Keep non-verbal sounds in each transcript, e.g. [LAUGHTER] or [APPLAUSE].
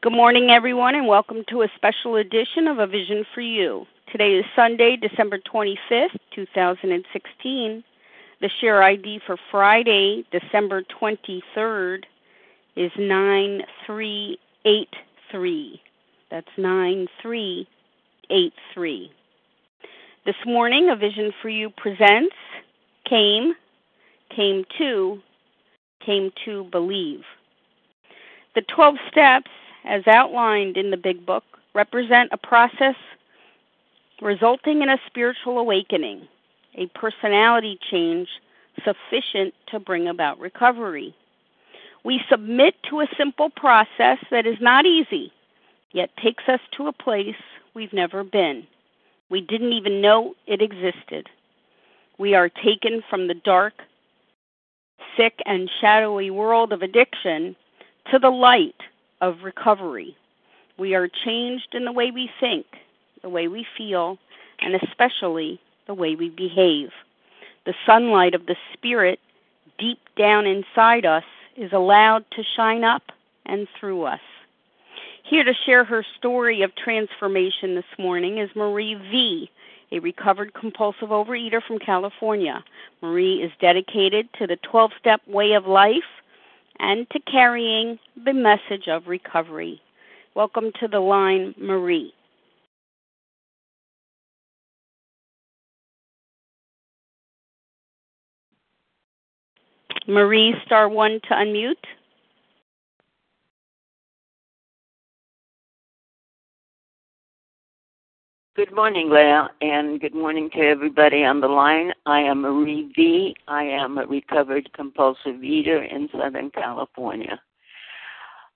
Good morning, everyone, and welcome to a special edition of A Vision for You. Today is Sunday, December 25th, 2016. The share ID for Friday, December 23rd, is 9383. That's 9383. This morning, A Vision for You presents Came, Came to, Came to Believe. The 12 steps as outlined in the Big Book, represent a process resulting in a spiritual awakening, a personality change sufficient to bring about recovery. We submit to a simple process that is not easy, yet takes us to a place we've never been. We didn't even know it existed. We are taken from the dark, sick, and shadowy world of addiction to the light of recovery. We are changed in the way we think, the way we feel, and especially the way we behave. The sunlight of the Spirit deep down inside us is allowed to shine up and through us. Here to share her story of transformation this morning is Marie V., a recovered compulsive overeater from California. Marie is dedicated to the 12 step way of life and to carrying the message of recovery. Welcome to the line, Marie. Marie, star one to unmute. Good morning, Leah, and good morning to everybody on the line. I am Marie V. I am a recovered compulsive eater in Southern California.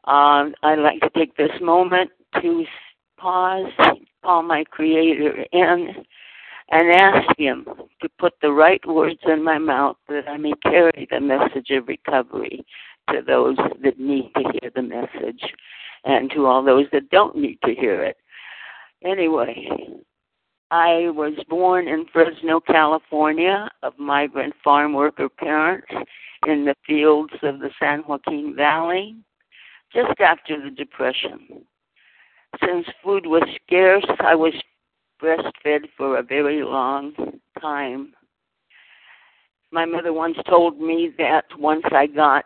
Um, I'd like to take this moment to pause, call my Creator in, and ask Him to put the right words in my mouth that I may carry the message of recovery to those that need to hear the message and to all those that don't need to hear it. Anyway, I was born in Fresno, California, of migrant farm worker parents in the fields of the San Joaquin Valley just after the Depression. Since food was scarce, I was breastfed for a very long time. My mother once told me that once I got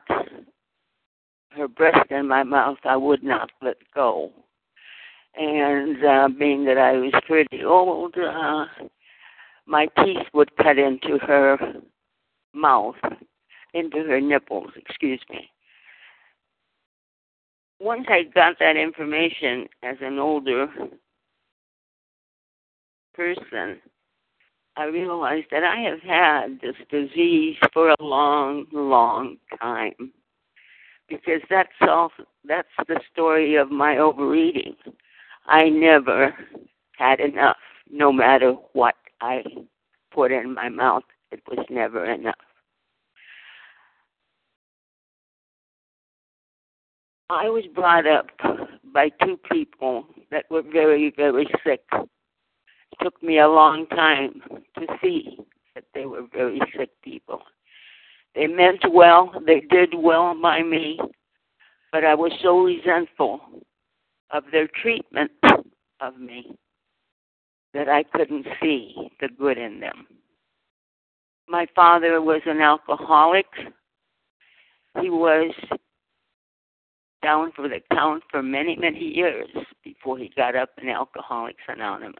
her breast in my mouth, I would not let go and uh, being that I was pretty old, uh, my teeth would cut into her mouth, into her nipples, excuse me. Once I got that information as an older person, I realized that I have had this disease for a long, long time. Because that's all that's the story of my overeating. I never had enough, no matter what I put in my mouth. It was never enough. I was brought up by two people that were very, very sick. It took me a long time to see that they were very sick people. They meant well, they did well by me, but I was so resentful of their treatment [COUGHS] of me that I couldn't see the good in them. My father was an alcoholic. He was down for the count for many, many years before he got up in Alcoholics Anonymous.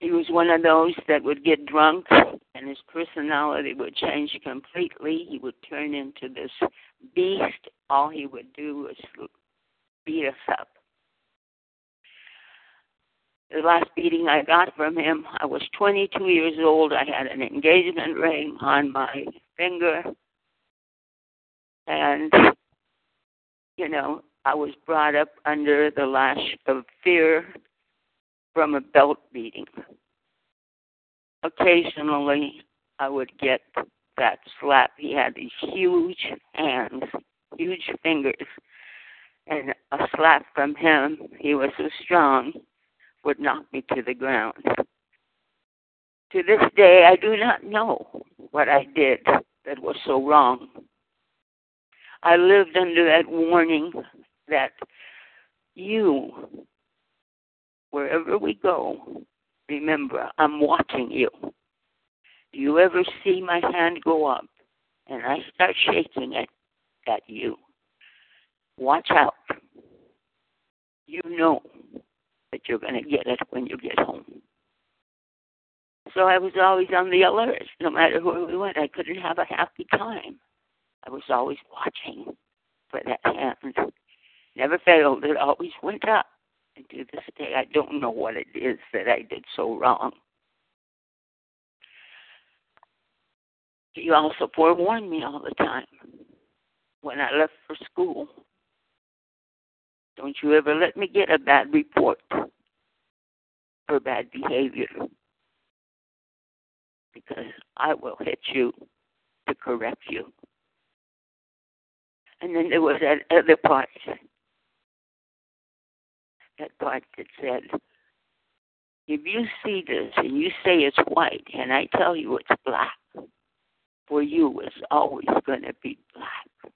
He was one of those that would get drunk and his personality would change completely. He would turn into this beast. All he would do was beat us up. The last beating I got from him, I was 22 years old. I had an engagement ring on my finger. And, you know, I was brought up under the lash of fear from a belt beating. Occasionally, I would get that slap. He had these huge hands, huge fingers, and a slap from him, he was so strong, would knock me to the ground. To this day, I do not know what I did that was so wrong. I lived under that warning that you, wherever we go, remember, I'm watching you. You ever see my hand go up and I start shaking it at you? Watch out. You know that you're going to get it when you get home. So I was always on the alert. No matter where we went, I couldn't have a happy time. I was always watching for that hand. Never failed. It always went up. And to this day, I don't know what it is that I did so wrong. He also forewarned me all the time when I left for school. Don't you ever let me get a bad report for bad behavior because I will hit you to correct you. And then there was that other part, that part that said, if you see this and you say it's white and I tell you it's black, for you it's always going to be black.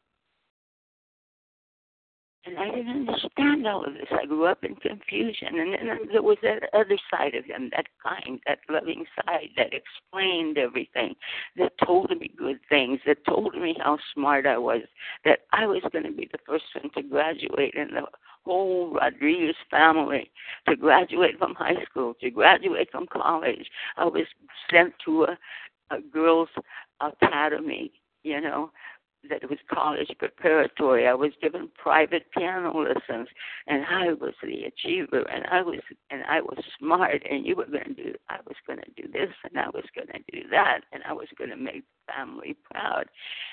And I didn't understand all of this. I grew up in confusion. And then there was that other side of him, that kind, that loving side that explained everything, that told me good things, that told me how smart I was, that I was going to be the first one to graduate in the whole Rodriguez family, to graduate from high school, to graduate from college. I was sent to a, a girls' academy, you know, that was college preparatory. I was given private piano lessons, and I was the achiever, and I was and I was smart, and you were going to do. I was going to do this, and I was going to do that, and I was going to make family proud.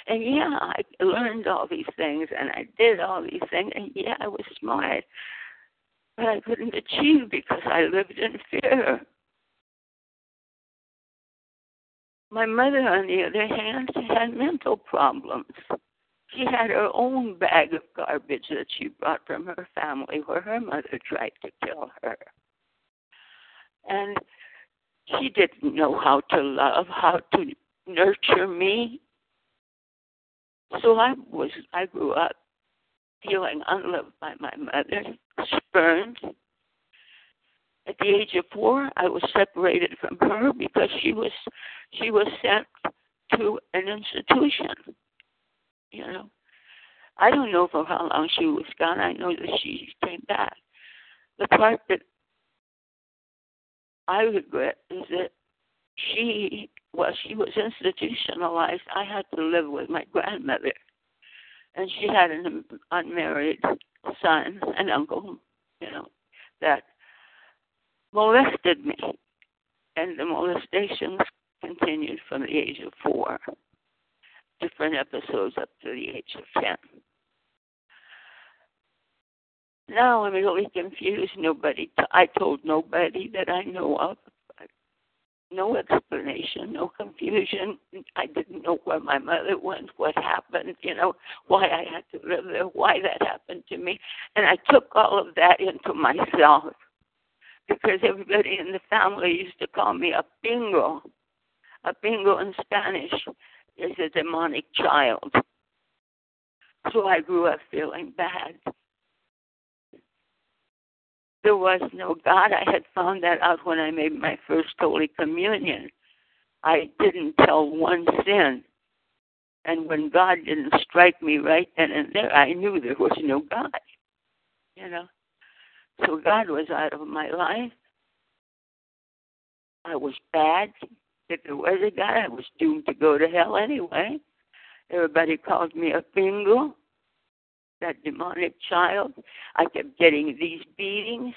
And yeah, I learned all these things, and I did all these things, and yeah, I was smart, but I couldn't achieve because I lived in fear. My mother, on the other hand, had mental problems. She had her own bag of garbage that she brought from her family where her mother tried to kill her. And she didn't know how to love, how to nurture me. So I was I grew up feeling unloved by my mother, spurned, at the age of four, I was separated from her because she was she was sent to an institution. You know, I don't know for how long she was gone. I know that she came back. The part that I regret is that she, well, she was institutionalized. I had to live with my grandmother, and she had an unmarried son, and uncle, you know, that molested me. And the molestations continued from the age of four, different episodes up to the age of 10. Now I'm really confused. Nobody, t- I told nobody that I know of. No explanation, no confusion. I didn't know where my mother went, what happened, you know, why I had to live there, why that happened to me. And I took all of that into myself because everybody in the family used to call me a pingo. A pingo in Spanish is a demonic child. So I grew up feeling bad. There was no God. I had found that out when I made my first Holy Communion. I didn't tell one sin. And when God didn't strike me right then and there, I knew there was no God. You know? So God was out of my life. I was bad. If there was a God, I was doomed to go to hell anyway. Everybody called me a pingo, that demonic child. I kept getting these beatings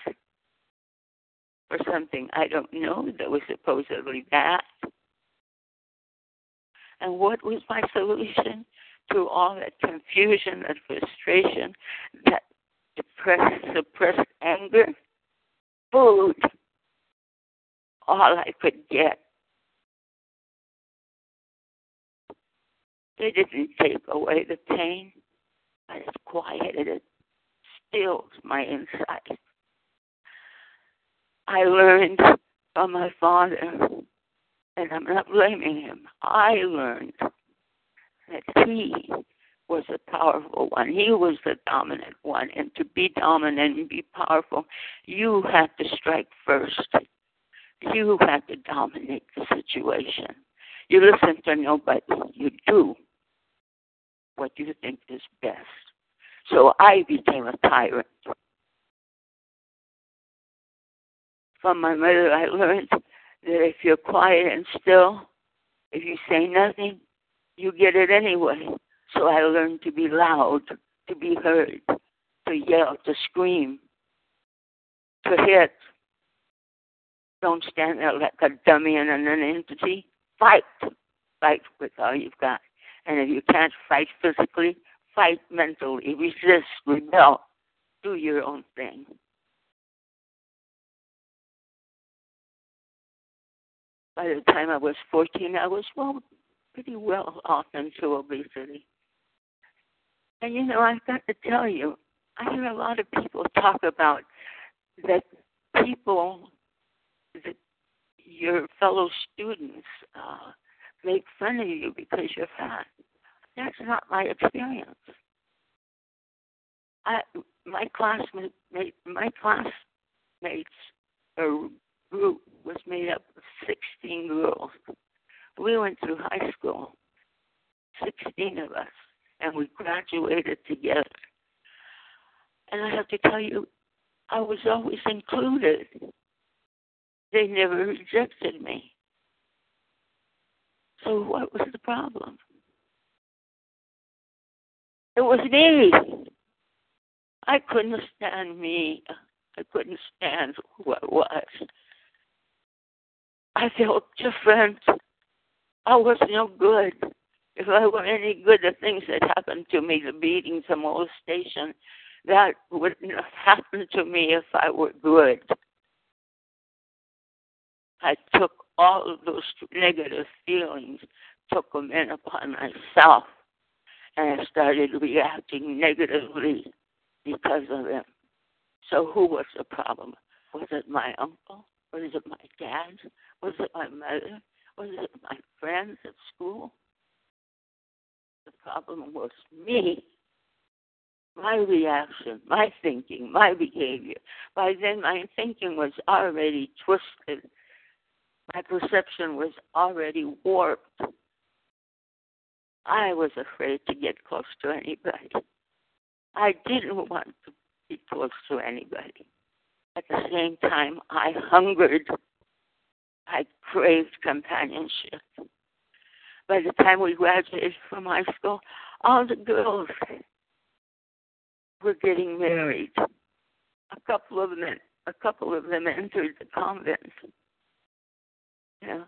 for something I don't know that was supposedly bad. And what was my solution to all that confusion, that frustration, that depressed, suppressed anger, food, all I could get. They didn't take away the pain, but it quieted it, stilled my inside. I learned from my father, and I'm not blaming him. I learned that he was a powerful one. He was the dominant one. And to be dominant and be powerful, you have to strike first. You have to dominate the situation. You listen to nobody. You do what you think is best. So I became a tyrant. From my mother, I learned that if you're quiet and still, if you say nothing, you get it anyway. So I learned to be loud, to be heard, to yell, to scream, to hit. Don't stand there like a dummy and an entity. Fight. Fight with all you've got. And if you can't fight physically, fight mentally. Resist, rebel. Do your own thing. By the time I was 14, I was well, pretty well off into obesity. And you know, I've got to tell you, I hear a lot of people talk about that people, that your fellow students uh, make fun of you because you're fat. That's not my experience. I, my classmates, my classmates, or group was made up of 16 girls. We went through high school, 16 of us and we graduated together. And I have to tell you, I was always included. They never rejected me. So what was the problem? It was me. I couldn't stand me. I couldn't stand who I was. I felt different. I was no good if I were any good, the things that happened to me, the beatings, the molestation, that wouldn't have [LAUGHS] happened to me if I were good. I took all of those negative feelings, took them in upon myself, and I started reacting negatively because of them. So who was the problem? Was it my uncle? Was it my dad? Was it my mother? Was it my friends at school? The problem was me, my reaction, my thinking, my behavior. By then, my thinking was already twisted. My perception was already warped. I was afraid to get close to anybody. I didn't want to be close to anybody. At the same time, I hungered. I craved companionship by the time we graduated from high school, all the girls were getting married. A couple of them, a couple of them entered the convent. You know,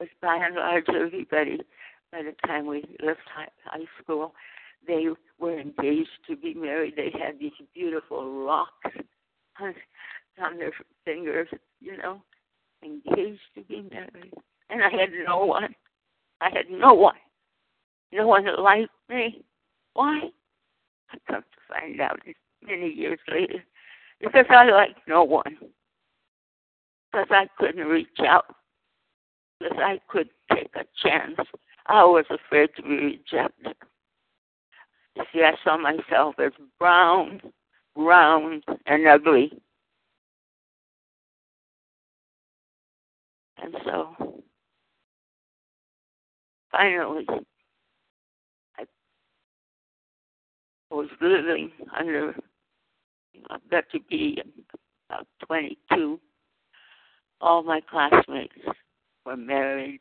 but by and large, everybody, by the time we left high, high school, they were engaged to be married. They had these beautiful locks on, on their fingers, you know, engaged to be married. And I had no one. I had no one, no one that liked me. Why? I come to find out many years later because I liked no one. Because I couldn't reach out. Because I couldn't take a chance. I was afraid to be rejected. You see, I saw myself as brown, round, and ugly. And so finally, I was living under, got to be about 22. All my classmates were married,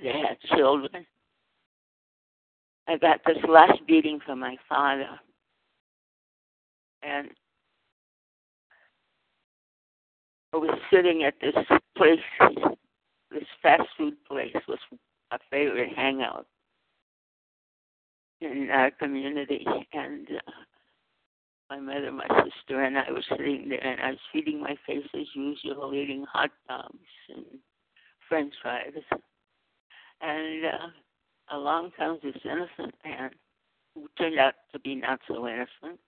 they had children. I got this last beating from my father. And I was sitting at this place, this fast food place was a favorite hangout in our community. And uh, my mother, my sister, and I were sitting there, and I was feeding my face as usual, eating hot dogs and French fries. And uh, along comes this innocent man who turned out to be not so innocent.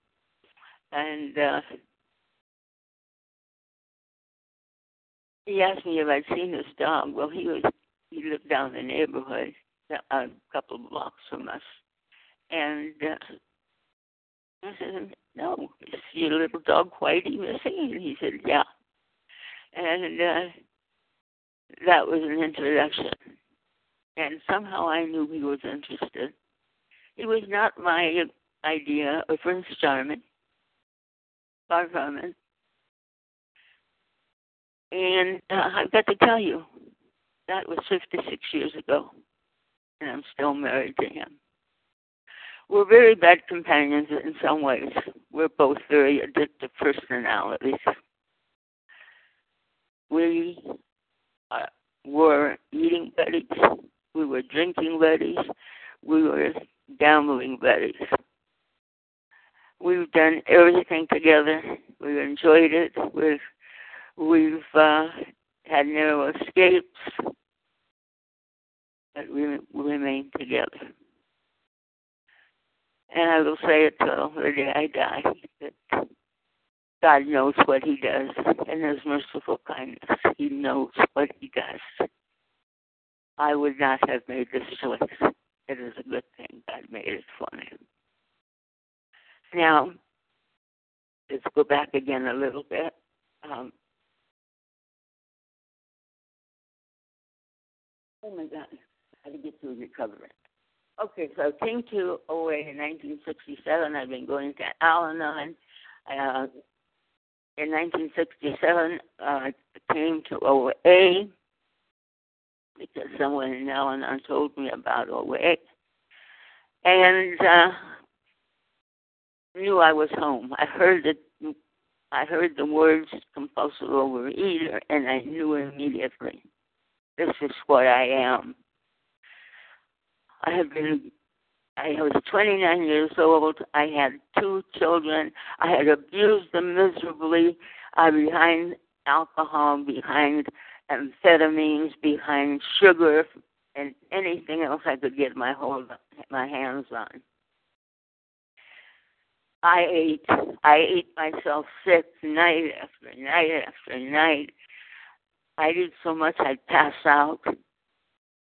And uh, he asked me if I'd seen this dog. Well, he was he lived down the neighborhood, a couple of blocks from us. And uh, I said, no, is your little dog Whitey missing? And he said, yeah. And uh, that was an introduction. And somehow I knew he was interested. He was not my idea of Prince Charming, far from it. And uh, I've got to tell you, that was 56 years ago, and I'm still married to him. We're very bad companions in some ways. We're both very addictive personalities. We uh, were eating buddies, we were drinking buddies, we were gambling buddies. We've done everything together. We've enjoyed it. We've we've uh, had narrow escapes, but we, remain together. And I will say it till the day I die that God knows what He does in His merciful kindness. He knows what He does. I would not have made this choice. It is a good thing God made it for me. Now, let's go back again a little bit. Um, oh my God, how to get through recovery. Okay, so I came to OA in 1967. I've been going to Al Anon. Uh, in 1967, uh, I came to OA because someone in Al Anon told me about OA. And uh, knew I was home. I heard it. I heard the words compulsive overeater, and I knew immediately this is what I am. I have been, I was 29 years old. I had two children. I had abused them miserably uh, behind alcohol, behind amphetamines, behind sugar, and anything else I could get my hold, my hands on. I ate, I ate myself sick night after night after night. I did so much I'd pass out.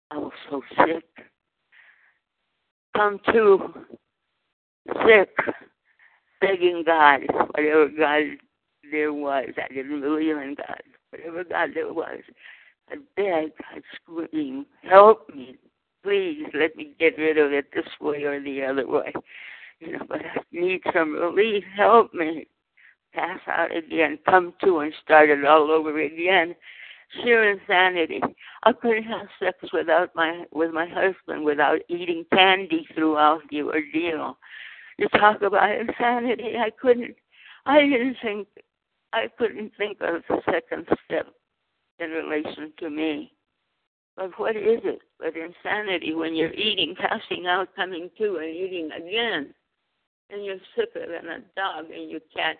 I was so sick come to sick, begging God, whatever God there was. I didn't believe in God. Whatever God there was, I'd beg, I'd scream, help me. Please let me get rid of it this way or the other way. You know, but I need some relief. Help me. Pass out again, come to and start it all over again sheer insanity. I couldn't have sex without my with my husband without eating candy throughout the ordeal. You talk about insanity. I couldn't. I didn't think. I couldn't think of the second step in relation to me. But what is it but insanity when you're eating, passing out, coming to, and eating again, and you're sicker than a dog, and you can't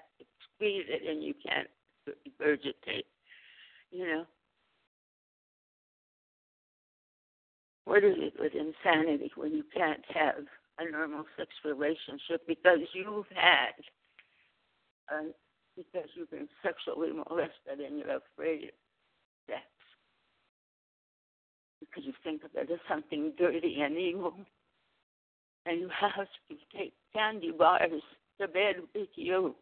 squeeze it, and you can't regurgitate. You know, What is it with insanity when you can't have a normal sex relationship because you've had, uh, because you've been sexually molested and you're afraid of sex? Because you think of it as something dirty and evil. And you have to take candy bars to bed with you.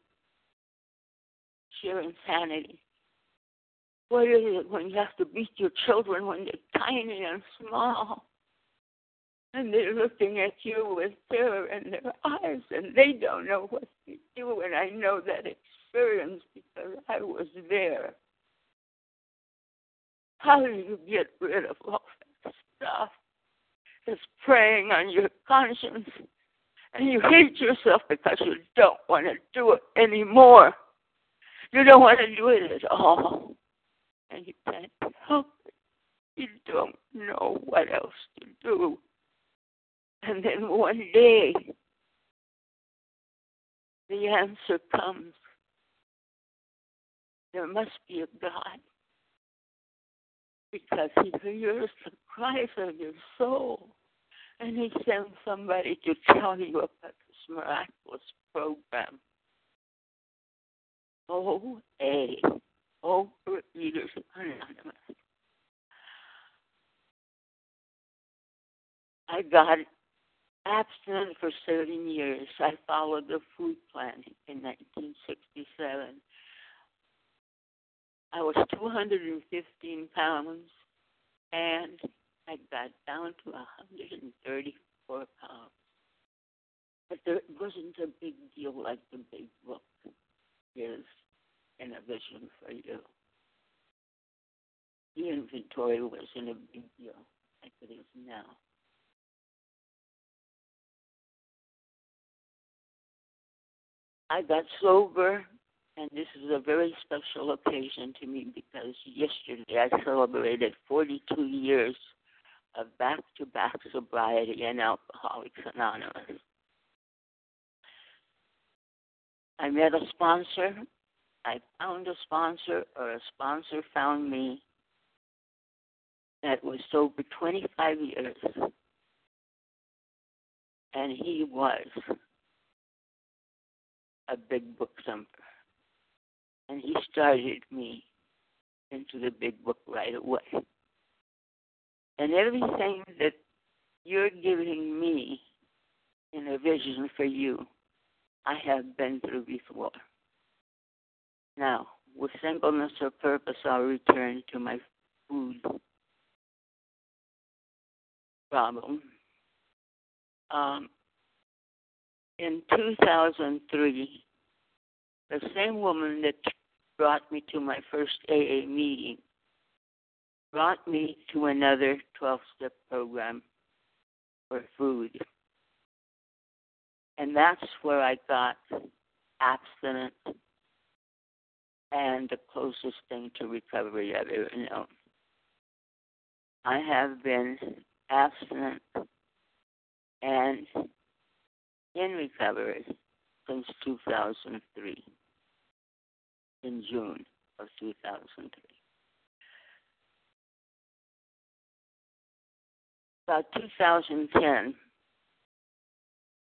Sheer insanity. What is it when you have to beat your children when they're tiny and small? And they're looking at you with terror in their eyes, and they don't know what to do. And I know that experience because I was there. How do you get rid of all that stuff that's preying on your conscience? And you hate yourself because you don't want to do it anymore. You don't want to do it at all and you can't help it. You don't know what else to do. And then one day, the answer comes. There must be a God because He hears the cries of your soul and He sends somebody to tell you about this miraculous program. Oh, A Overeaters Anonymous. I got abstinent for seven years. I followed the food plan in 1967. I was 215 pounds and I got down to 134 pounds. But there wasn't a big deal like the big book is in a vision for you. The inventory wasn't a big deal like it is now. I got sober, and this is a very special occasion to me because yesterday I celebrated 42 years of back to back sobriety in Alcoholics Anonymous. I met a sponsor. I found a sponsor, or a sponsor found me that was sober 25 years. And he was a big book thumper. And he started me into the big book right away. And everything that you're giving me in a vision for you, I have been through before. Now, with singleness of purpose, I'll return to my food problem. Um, in 2003, the same woman that brought me to my first AA meeting brought me to another 12 step program for food. And that's where I got abstinent and the closest thing to recovery I've ever known. I have been abstinent and in recovery since 2003, in June of 2003. About 2010,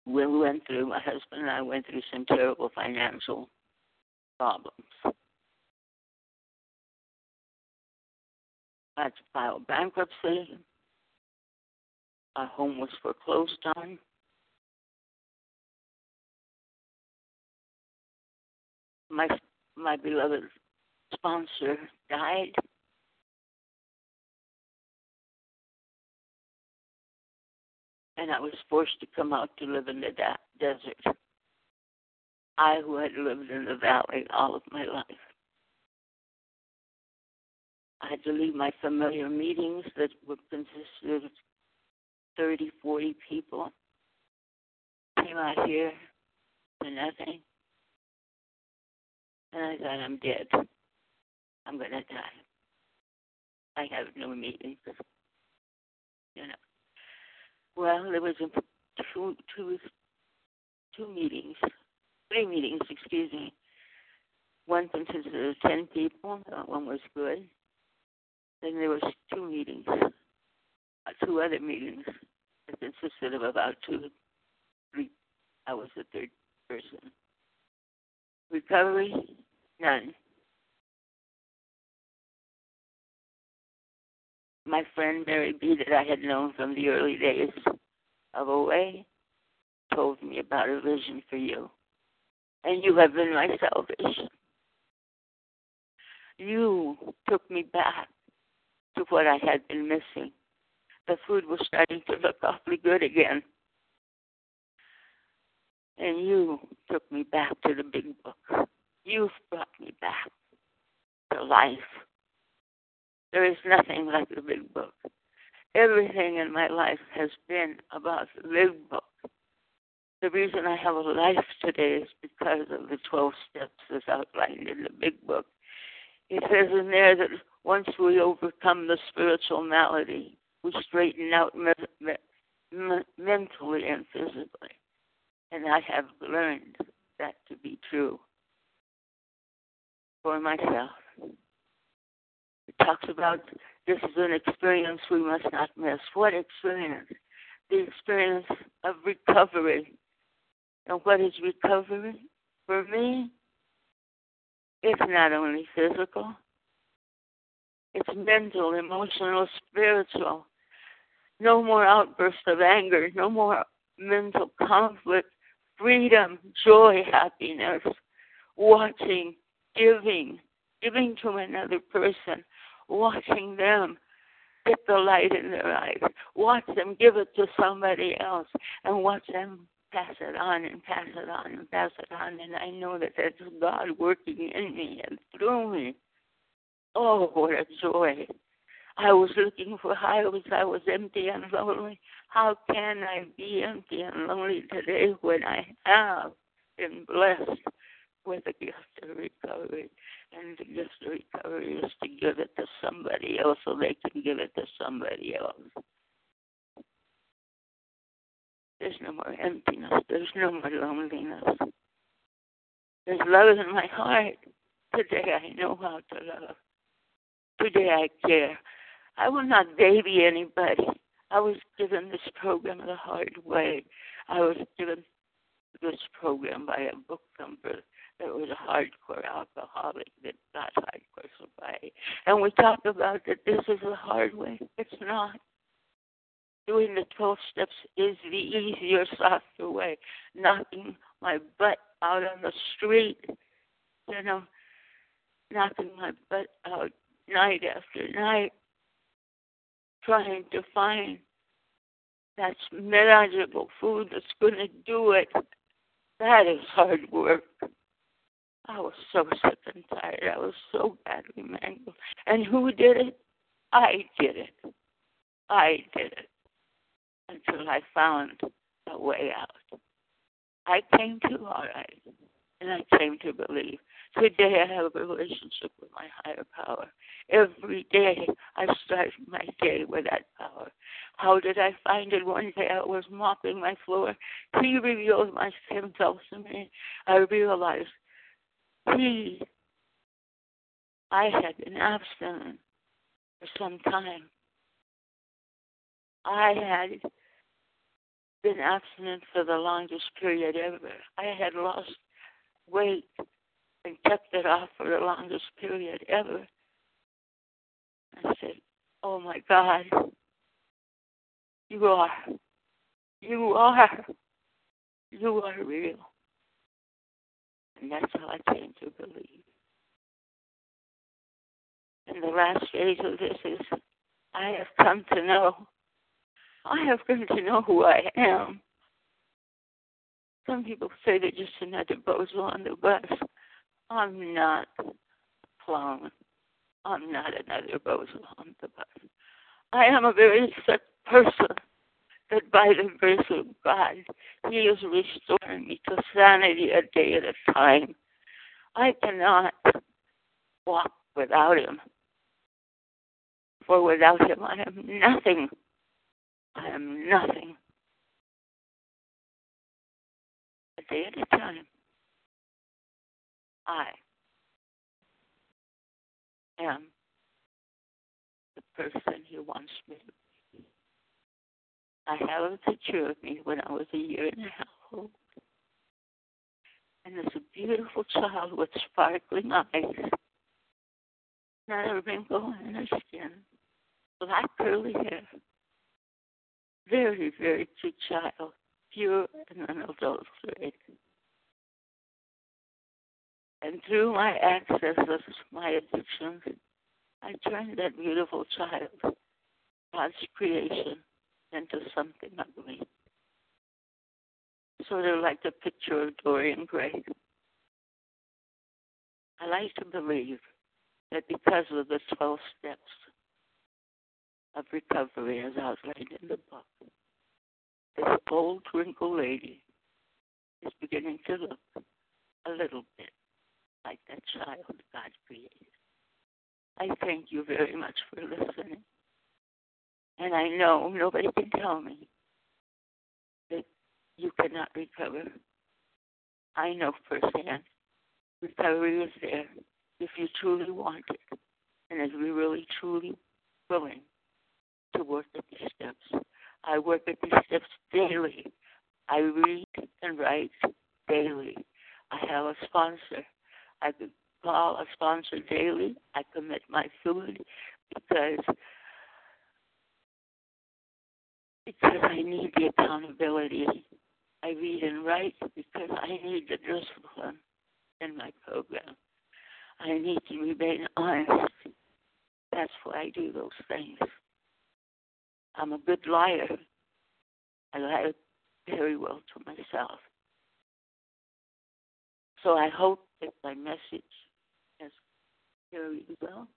we went through, my husband and I went through some terrible financial problems. Had to file bankruptcy. Our home was foreclosed on. My my beloved sponsor died. And I was forced to come out to live in the da- desert. I, who had lived in the valley all of my life. I had to leave my familiar meetings that would consist of 30, 40 people. Came out here for nothing. And I thought, I'm dead. I'm going to die. I have no meetings. You know. Well, there was a, two, two, two meetings, three meetings, excuse me. One consisted of 10 people. That One was good. Then there was two meetings, uh, two other meetings that consisted of about two, three. I was the third person. Recovery, none. My friend Mary B, that I had known from the early days of OA, told me about a vision for you. And you have been my salvation. You took me back to what I had been missing. The food was starting to look awfully good again and you took me back to the big book. You've brought me back to life. There is nothing like the big book. Everything in my life has been about the big book. The reason I have a life today is because of the 12 steps as outlined in the big book. It says in there that once we overcome the spiritual malady, we straighten out me- me- mentally and physically. And I have learned that to be true for myself. It talks about this is an experience we must not miss. What experience? The experience of recovery. And what is recovery? For me, it's not only physical, it's mental, emotional, spiritual. No more outbursts of anger, no more mental conflict, freedom, joy, happiness, watching, giving, giving to another person, watching them get the light in their eyes, watch them give it to somebody else, and watch them pass it on and pass it on and pass it on. And I know that that's God working in me and through me. Oh, what a joy. I was looking for highways. I was empty and lonely. How can I be empty and lonely today when I have been blessed with the gift of recovery? And the gift of recovery is to give it to somebody else so they can give it to somebody else. There's no more emptiness. There's no more loneliness. There's love in my heart. Today I know how to love. Today I care. I will not baby anybody. I was given this program the hard way. I was given this program by a book thumper that was a hardcore alcoholic that got hardcore sobriety. And we talk about that this is the hard way. It's not. Doing the 12 steps is the easier, softer way. Knocking my butt out on the street, you know, knocking my butt out night after night trying to find that manageable food that's going to do it. That is hard work. I was so sick and tired. I was so badly mangled. And who did it? I did it. I did it until I found a way out. I came to all right, and I came to believe. Today I have a relationship with my higher power. Every day I start my day with that power. How did I find it? One day I was mopping my floor. He revealed himself to me. I realized he, I had been abstinent for some time. I had been abstinent for the longest period ever. I had lost weight and kept it off for the longest period ever. I said, Oh my God, you are, you are, you are real. And that's how I came to believe. And the last phase of this is I have come to know, I have [LAUGHS] come to know who I am. Some people say they're just another bozo on the bus. I'm not clown. I'm not another bozo on the bus. I am a very sick person that by the grace of God, He is restoring me to sanity a day at a time. I cannot walk without Him. For without Him, I am nothing. I am nothing. A day at a time. I am the person he wants me to be. I have a picture of me when I was a year and a half old. And there's a beautiful child with sparkling eyes, not a wrinkle in her skin, black curly hair. Very, very cute child, pure and unadulterated. And through my access of my addictions, I turned that beautiful child, God's creation, into something ugly. Sort of like the picture of Dorian Gray. I like to believe that because of the 12 steps of recovery as outlined in the book, this old wrinkled lady is beginning to look a little bit like that child God created. I thank you very much for listening. And I know nobody can tell me that you cannot recover. I know firsthand recovery is there if you truly want it and if you're really, truly willing to work at these steps. I work at these steps daily. I read and write daily. I have a sponsor I call a sponsor daily. I commit my food because because I need the accountability. I read and write because I need the discipline in my program. I need to remain honest. That's why I do those things. I'm a good liar. I lie very well to myself. So I hope that my message has carried well.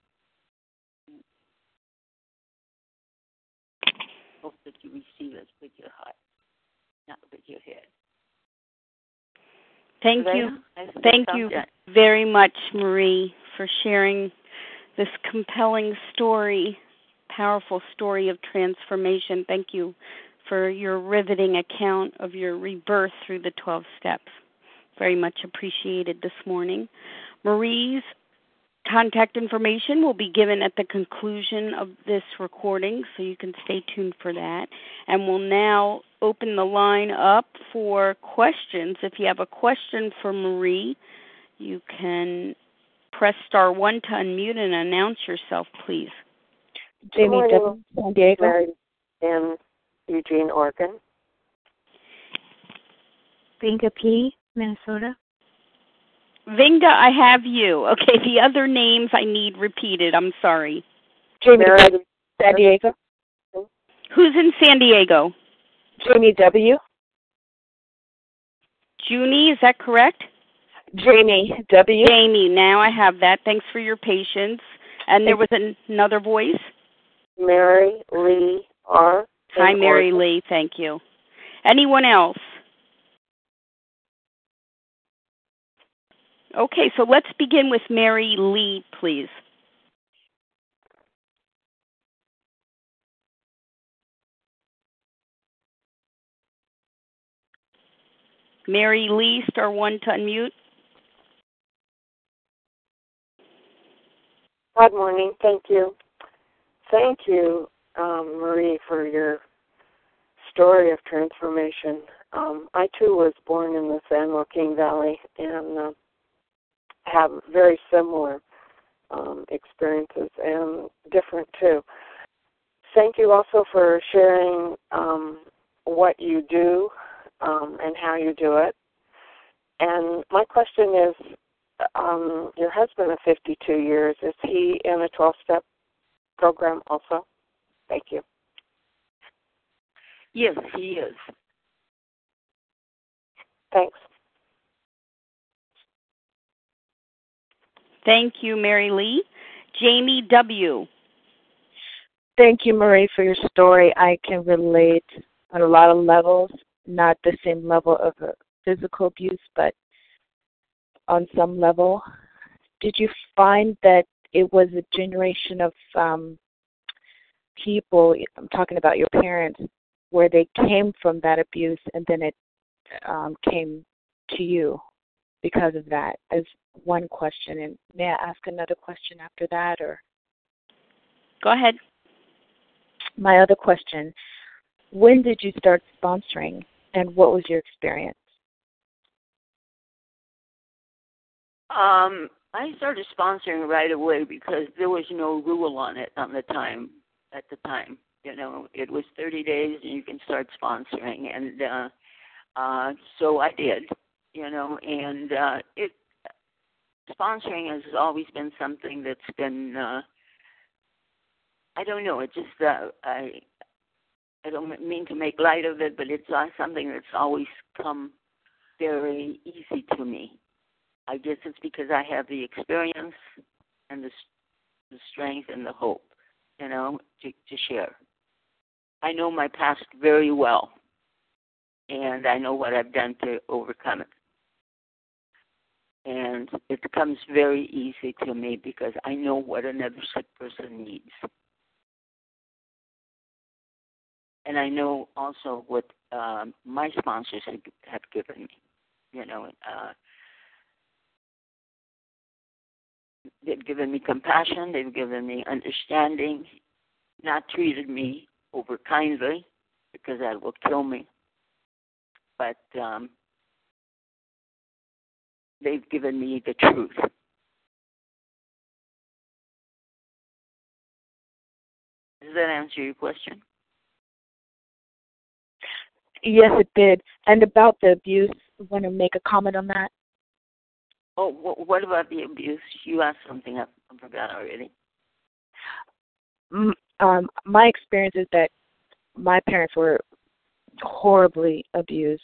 Hope that you receive it with your heart, not with your head. Thank you. Thank you very much, Marie, for sharing this compelling story, powerful story of transformation. Thank you for your riveting account of your rebirth through the 12 steps. Very much appreciated this morning. Marie's contact information will be given at the conclusion of this recording, so you can stay tuned for that. And we'll now open the line up for questions. If you have a question for Marie, you can press star one to unmute and announce yourself, please. Jamie W. San Diego. In Eugene, Oregon. Vinga P. Minnesota. Vinga, I have you. Okay, the other names I need repeated. I'm sorry. Jamie San Diego. Who's in San Diego? Jamie W. Junie, is that correct? Jamie W. Jamie, now I have that. Thanks for your patience. And there was an, another voice? Mary Lee R. Hi, Mary Oregon. Lee. Thank you. Anyone else? Okay, so let's begin with Mary Lee, please. Mary Lee, star one to unmute. Good morning. Thank you. Thank you, um, Marie, for your story of transformation. Um, I too was born in the San Joaquin Valley and uh, have very similar um, experiences and different too. Thank you also for sharing um, what you do um, and how you do it. And my question is um, your husband of 52 years, is he in a 12 step program also? Thank you. Yes, he is. Thanks. Thank you, Mary Lee. Jamie W. Thank you, Marie, for your story. I can relate on a lot of levels, not the same level of uh, physical abuse, but on some level. Did you find that it was a generation of um, people, I'm talking about your parents, where they came from that abuse and then it um, came to you because of that? As one question. And may I ask another question after that, or? Go ahead. My other question When did you start sponsoring, and what was your experience? Um, I started sponsoring right away because there was no rule on it on the time at the time. You know, it was 30 days and you can start sponsoring, and uh, uh, so I did. You know, and uh, it sponsoring has always been something that's been. Uh, I don't know. It just uh, I I don't mean to make light of it, but it's uh, something that's always come very easy to me. I guess it's because I have the experience and the, the strength and the hope, you know, to, to share. I know my past very well, and I know what I've done to overcome it. And it comes very easy to me because I know what another sick person needs. And I know also what um, my sponsors have, given me. You know, uh, They've given me compassion. They've given me understanding, not treated me over kindly because that will kill me. But um, they've given me the truth. Does that answer your question? Yes, it did. And about the abuse, want to make a comment on that? Oh, what about the abuse? You asked something I forgot already. Um, my experience is that my parents were horribly abused,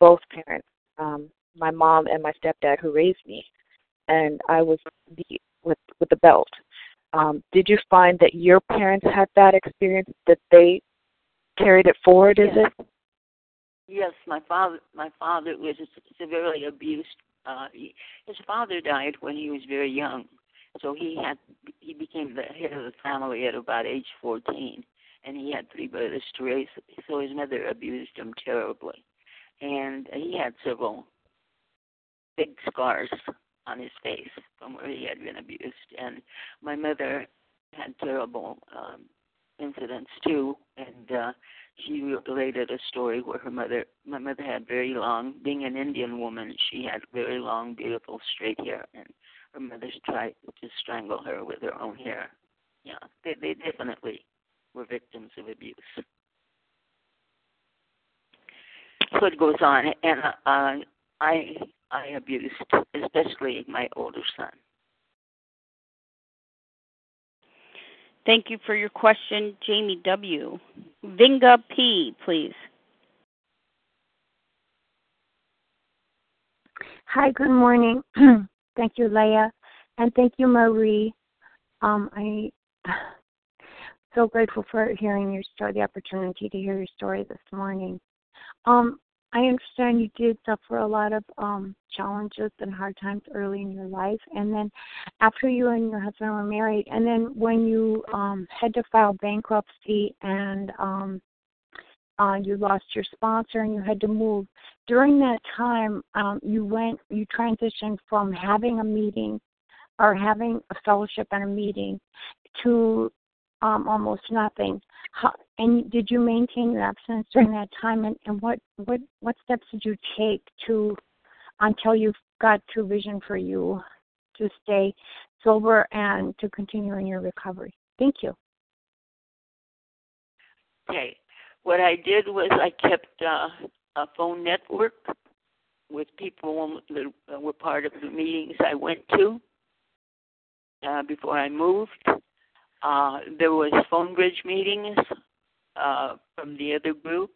both parents, um, my mom and my stepdad who raised me, and I was the with with the belt. Um, did you find that your parents had that experience that they carried it forward? Is yes. it? Yes, my father. My father was severely abused. Uh, he, his father died when he was very young, so he had he became the head of the family at about age 14, and he had three brothers to raise. So his mother abused him terribly, and he had several big scars on his face from where he had been abused. And my mother had terrible um, incidents too, and uh, she related a story where her mother, my mother had very long, being an Indian woman, she had very long, beautiful straight hair, and her mother tried to strangle her with her own hair. Yeah, they, they definitely were victims of abuse. So it goes on, and uh, I I abused, especially my older son. Thank you for your question, Jamie W. Vinga P, please. Hi, good morning. [CLEARS THROAT] thank you, Leah, and thank you, Marie. Um, I [SIGHS] so grateful for hearing your story, the opportunity to hear your story this morning. Um, I understand you did suffer a lot of um challenges and hard times early in your life and then after you and your husband were married and then when you um had to file bankruptcy and um uh you lost your sponsor and you had to move during that time um you went you transitioned from having a meeting or having a fellowship and a meeting to um almost nothing how, and did you maintain your abstinence during that time? And, and what what what steps did you take to until you got to vision for you to stay sober and to continue in your recovery? Thank you. Okay. What I did was I kept uh, a phone network with people that were part of the meetings I went to uh, before I moved. Uh, there was phone bridge meetings uh, from the other group,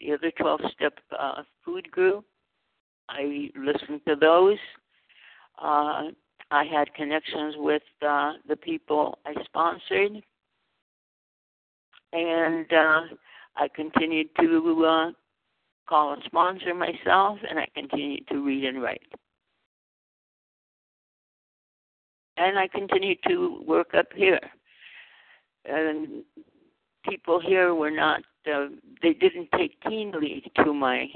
the other 12 step uh, food group. I listened to those. Uh, I had connections with uh, the people I sponsored. And uh, I continued to uh, call and sponsor myself, and I continued to read and write. And I continued to work up here. And people here were not, uh, they didn't take keenly to my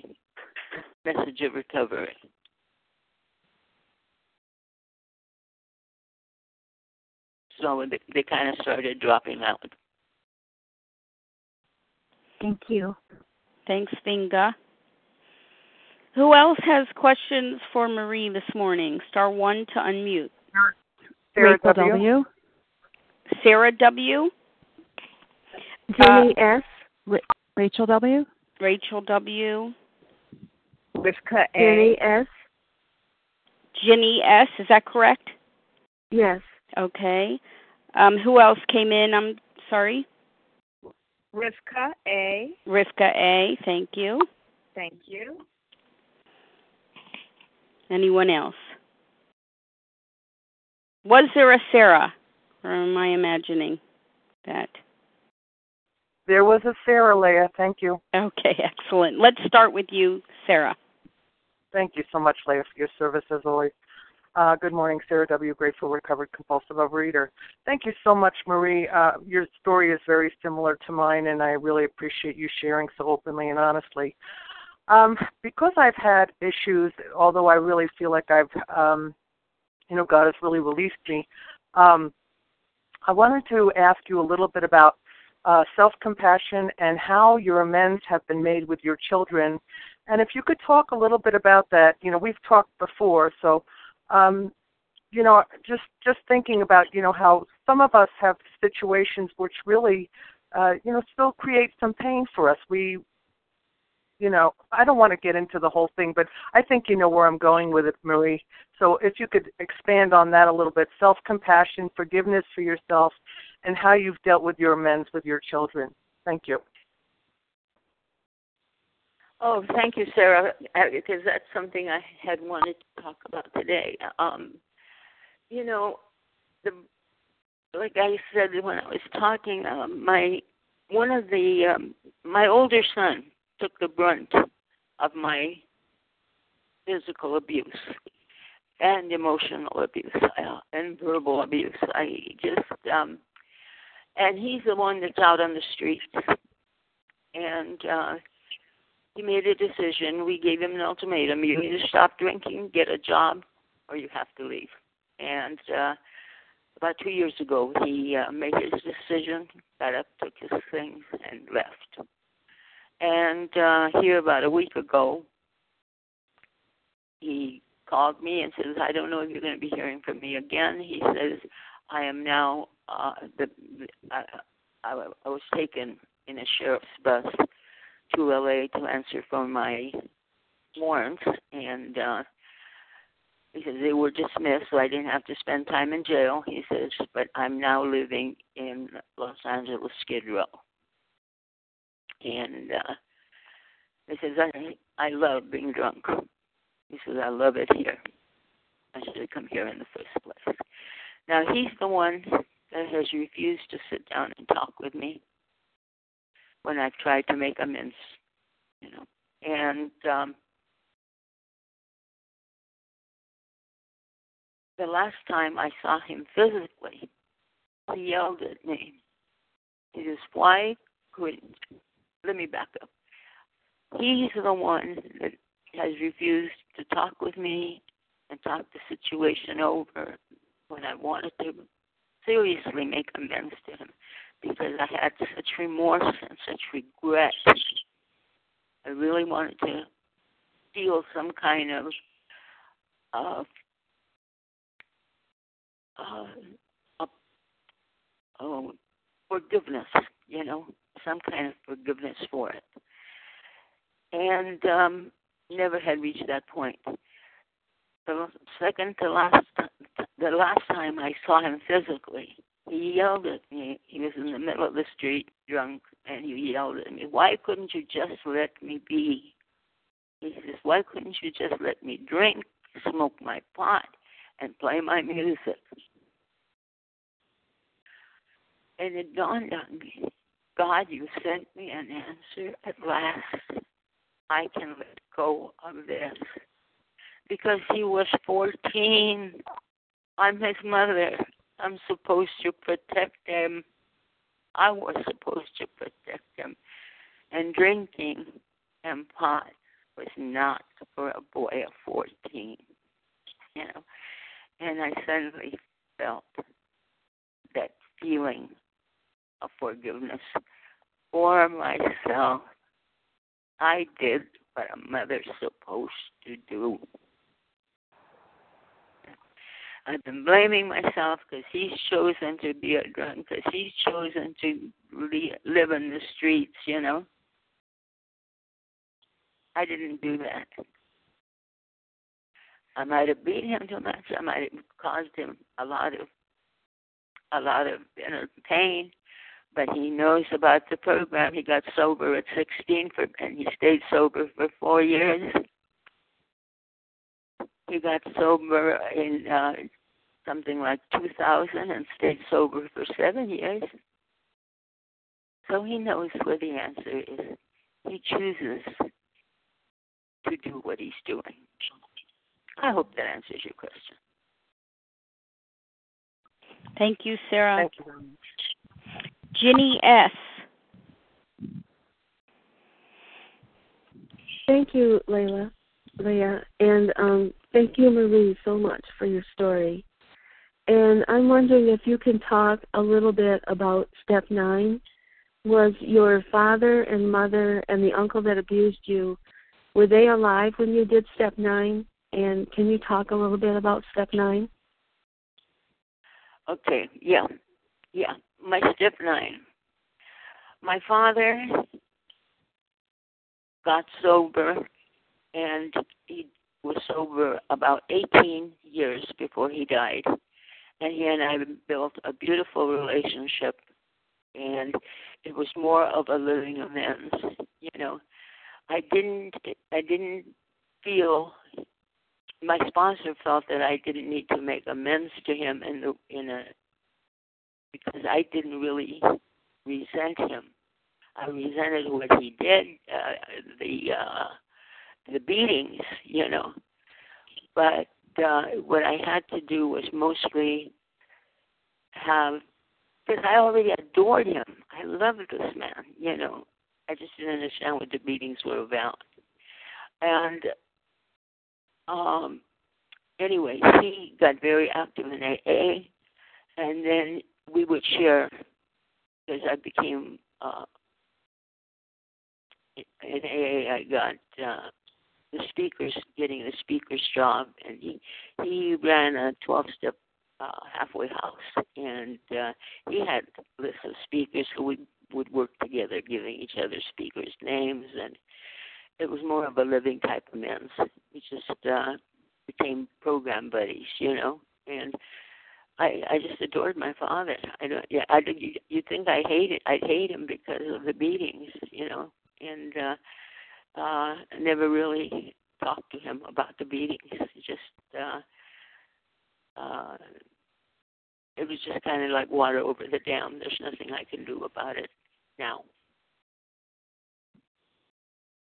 message of recovery. So they, they kind of started dropping out. Thank you. Thanks, Vinga. Who else has questions for Marie this morning? Star one to unmute. Sarah Rachel W. W. Sarah W. Jenny S. Rachel W. Rachel W. Rivka A. Jenny S. Ginny S. Is that correct? Yes. Okay. Um, who else came in? I'm sorry. Rivka A. Rivka A. Thank you. Thank you. Anyone else? Was there a Sarah? Or am I imagining that? There was a Sarah Leah. Thank you. Okay, excellent. Let's start with you, Sarah. Thank you so much, Leah, for your service as always. Uh, good morning, Sarah W. Grateful Recovered Compulsive Overeater. Thank you so much, Marie. Uh, your story is very similar to mine, and I really appreciate you sharing so openly and honestly. Um, because I've had issues, although I really feel like I've, um, you know, God has really released me. Um, I wanted to ask you a little bit about uh, self compassion and how your amends have been made with your children. And if you could talk a little bit about that, you know, we've talked before, so um, you know, just just thinking about you know how some of us have situations which really, uh, you know, still create some pain for us. We you know, I don't want to get into the whole thing, but I think you know where I'm going with it, Marie. So if you could expand on that a little bit, self-compassion, forgiveness for yourself, and how you've dealt with your amends with your children. Thank you. Oh, thank you, Sarah, because that's something I had wanted to talk about today. Um, you know, the like I said when I was talking, um, my one of the um, my older son took the brunt of my physical abuse and emotional abuse uh, and verbal abuse. I just um, and he's the one that's out on the streets and. uh he made a decision. We gave him an ultimatum: you either stop drinking, get a job, or you have to leave. And uh, about two years ago, he uh, made his decision, got up, took his things, and left. And uh, here, about a week ago, he called me and says, "I don't know if you're going to be hearing from me again." He says, "I am now uh, the, I, I, I was taken in a sheriff's bus to LA to answer for my warrants, and uh, he says they were dismissed, so I didn't have to spend time in jail. He says, but I'm now living in Los Angeles, Skid Row, and uh, he says I I love being drunk. He says I love it here. I should have come here in the first place. Now he's the one that has refused to sit down and talk with me when I've tried to make amends, you know. And um, the last time I saw him physically, he yelled at me. He says, "Why couldn't?" Let me back up. He's the one that has refused to talk with me and talk the situation over when I wanted to seriously make amends to him because I had such remorse and such regret. I really wanted to feel some kind of uh, uh, uh, forgiveness, you know, some kind of forgiveness for it. And um, never had reached that point. The second to last, the last time I saw him physically, he yelled at me. He was in the middle of the street, drunk, and he yelled at me, Why couldn't you just let me be? He says, Why couldn't you just let me drink, smoke my pot, and play my music? And it dawned on me God, you sent me an answer at last. I can let go of this. Because he was 14. I'm his mother. I'm supposed to protect him. I was supposed to protect him. And drinking and pot was not for a boy of 14. You know, and I suddenly felt that feeling of forgiveness for myself. I did what a mother's supposed to do. I've been blaming myself because he's chosen to be a drunk, because he's chosen to live in the streets, you know. I didn't do that. I might have beat him too much. I might have caused him a lot of a lot of inner pain, but he knows about the program. He got sober at 16 for, and he stayed sober for four years. He got sober in uh, something like 2000 and stayed sober for seven years. So he knows where the answer is. He chooses to do what he's doing. I hope that answers your question. Thank you, Sarah. Thank you very much. Ginny S. Thank you, Layla, Leah, and um, thank you, Marie, so much for your story. And I'm wondering if you can talk a little bit about step nine. Was your father and mother and the uncle that abused you, were they alive when you did step nine? And can you talk a little bit about step nine? Okay, yeah. Yeah. My step nine. My father got sober, and he was sober about 18 years before he died. And he and I built a beautiful relationship, and it was more of a living amends. You know, I didn't, I didn't feel. My sponsor felt that I didn't need to make amends to him in the in a because I didn't really resent him. I resented what he did, uh, the uh, the beatings, you know. But uh, what I had to do was mostly have, because I already adored him. I loved this man, you know. I just didn't understand what the beatings were about. And um, anyway, he got very active in AA, and then we would share because I became uh, in AA. I got uh, the speakers getting the speaker's job, and he he ran a twelve step uh, halfway house, and uh, he had lists of speakers who would would work together, giving each other speakers names, and it was more of a living type of men's. We just uh, became program buddies, you know, and I I just adored my father. I don't yeah I you, you think I hated I'd hate him because of the beatings, you know, and uh uh never really talked to him about the beatings. Just uh uh it was just kind of like water over the dam. There's nothing I can do about it now.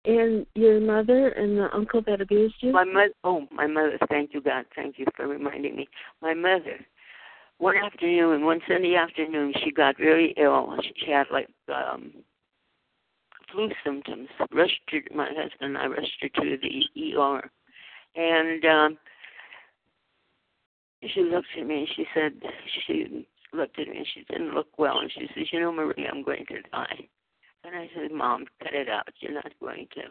And your mother and the uncle that abused you? My mother. Oh, my mother. Thank you, God. Thank you for reminding me. My mother. One afternoon, one Sunday afternoon, she got very ill. She had like um flu symptoms. Rushed her, my husband and I rushed her to the ER, and um she looked at me and she said, she looked at me and she didn't look well, and she says, "You know, Marie, I'm going to die." And I said, "Mom, cut it out. You're not going to,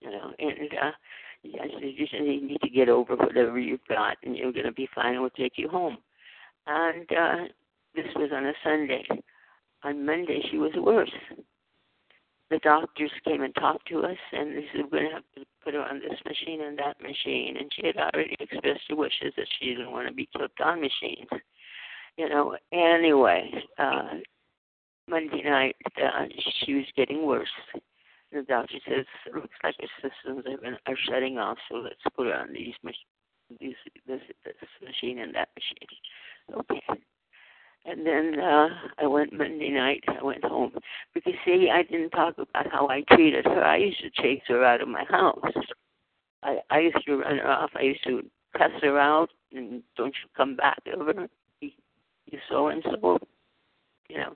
you know." And uh, I said, "You just need to get over whatever you've got, and you're going to be fine. We'll take you home." And uh, this was on a Sunday. On Monday, she was worse. The doctors came and talked to us, and they said, We're going to have to put her on this machine and that machine. And she had already expressed her wishes that she didn't want to be kept on machines. You know, anyway, uh, Monday night, uh, she was getting worse. The doctor says, it looks like her systems are, been, are shutting off, so let's put her on these, these this, this machine and that machine. Okay. And then uh, I went Monday night. I went home because see, I didn't talk about how I treated her. I used to chase her out of my house. I I used to run her off. I used to cuss her out and don't you come back ever. You so and so. You know,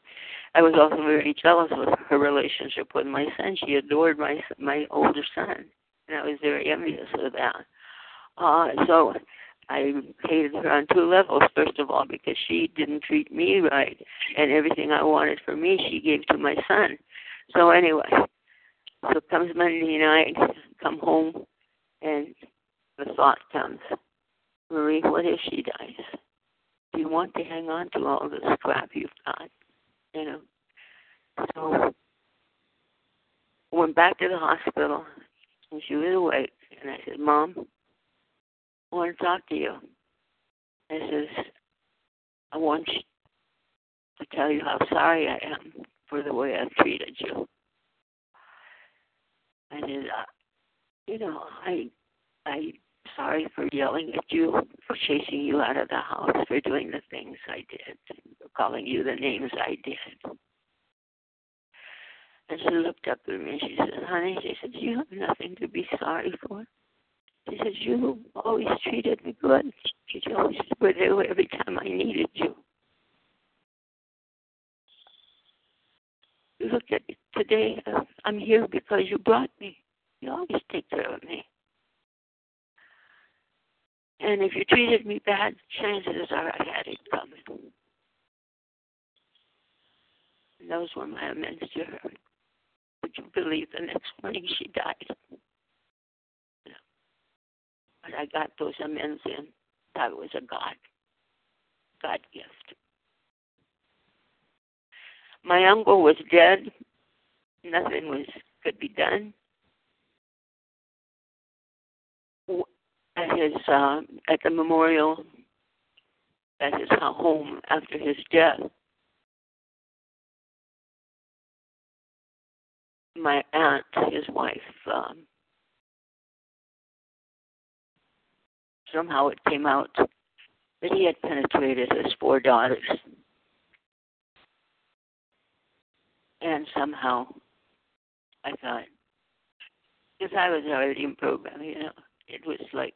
I was also very jealous of her relationship with my son. She adored my my older son, and I was very envious of that. Uh, so I hated her on two levels. First of all, because she didn't treat me right, and everything I wanted for me, she gave to my son. So anyway, so comes Monday night, come home, and the thought comes, Marie, what if she dies? Do you want to hang on to all this crap you've got? You know. So went back to the hospital, and she was awake, and I said, Mom, I want to talk to you. I says, I want to tell you how sorry I am for the way I've treated you. I said, uh, you know, I, I sorry for yelling at you, for chasing you out of the house, for doing the things I did, for calling you the names I did. And she looked up at me and she said, Honey, she said, You have nothing to be sorry for. She said, You always treated me good. You always were there every time I needed you. Look at it today. Uh, I'm here because you brought me. You always take care of me. And if you treated me bad, chances are I had it coming. And those were my amends to her. Would you believe the next morning she died? But I got those amends in. That was a God, God gift. My uncle was dead. Nothing was could be done. At his uh, at the memorial at his home after his death. My aunt, his wife, um, somehow it came out that he had penetrated his four daughters. And somehow I thought, because I was already in program, you know, it was like,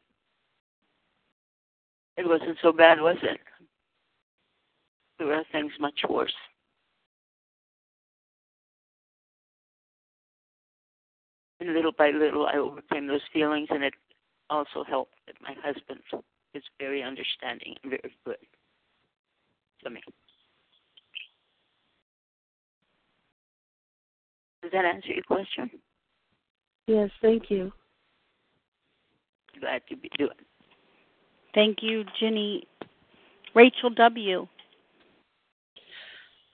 it wasn't so bad, was it? There were things much worse. And little by little, I overcame those feelings, and it also helped that my husband is very understanding and very good to me. Does that answer your question? Yes, thank you. Glad to be doing. Thank you, Ginny. Rachel W.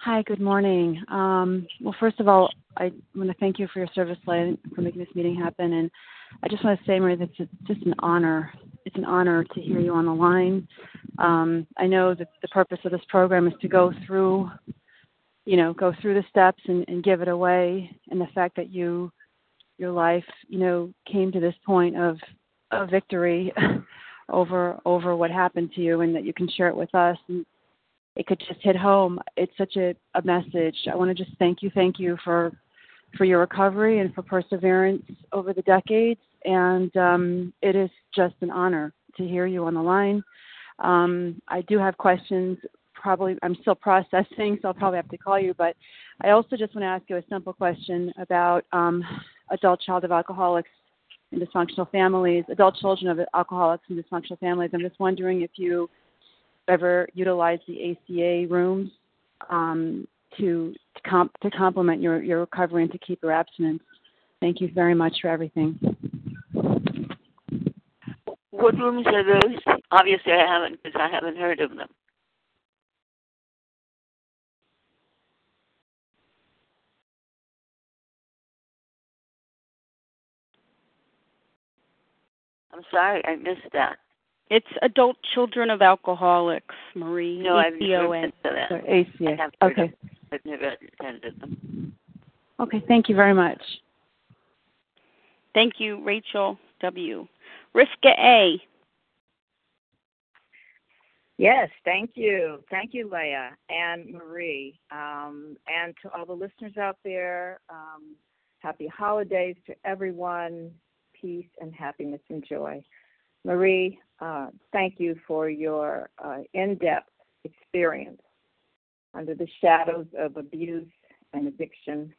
Hi, good morning. Um, well, first of all, I want to thank you for your service, Leah, for making this meeting happen. And I just want to say, Marie, that it's just an honor. It's an honor to hear you on the line. Um, I know that the purpose of this program is to go through, you know, go through the steps and, and give it away. And the fact that you, your life, you know, came to this point of, of victory [LAUGHS] over over what happened to you, and that you can share it with us. And it could just hit home. It's such a, a message. I want to just thank you, thank you for for your recovery and for perseverance over the decades. And um, it is just an honor to hear you on the line. Um, I do have questions. Probably, I'm still processing, so I'll probably have to call you. But I also just want to ask you a simple question about um, adult child of alcoholics and dysfunctional families, adult children of alcoholics and dysfunctional families. I'm just wondering if you ever utilize the ACA rooms um, to to, comp- to complement your, your recovery and to keep your abstinence. Thank you very much for everything. What rooms are those? Obviously, I haven't because I haven't heard of them. I'm sorry, I missed that. It's adult children of alcoholics, Marie. No, I've never been to that. So I ACA. have Okay. of. I've never attended them. Okay. Thank you very much. Thank you, Rachel W. Rivka A. Yes, thank you. Thank you, Leah and Marie. Um, and to all the listeners out there, um, happy holidays to everyone. Peace and happiness and joy. Marie, uh, thank you for your uh, in depth experience under the shadows of abuse and addiction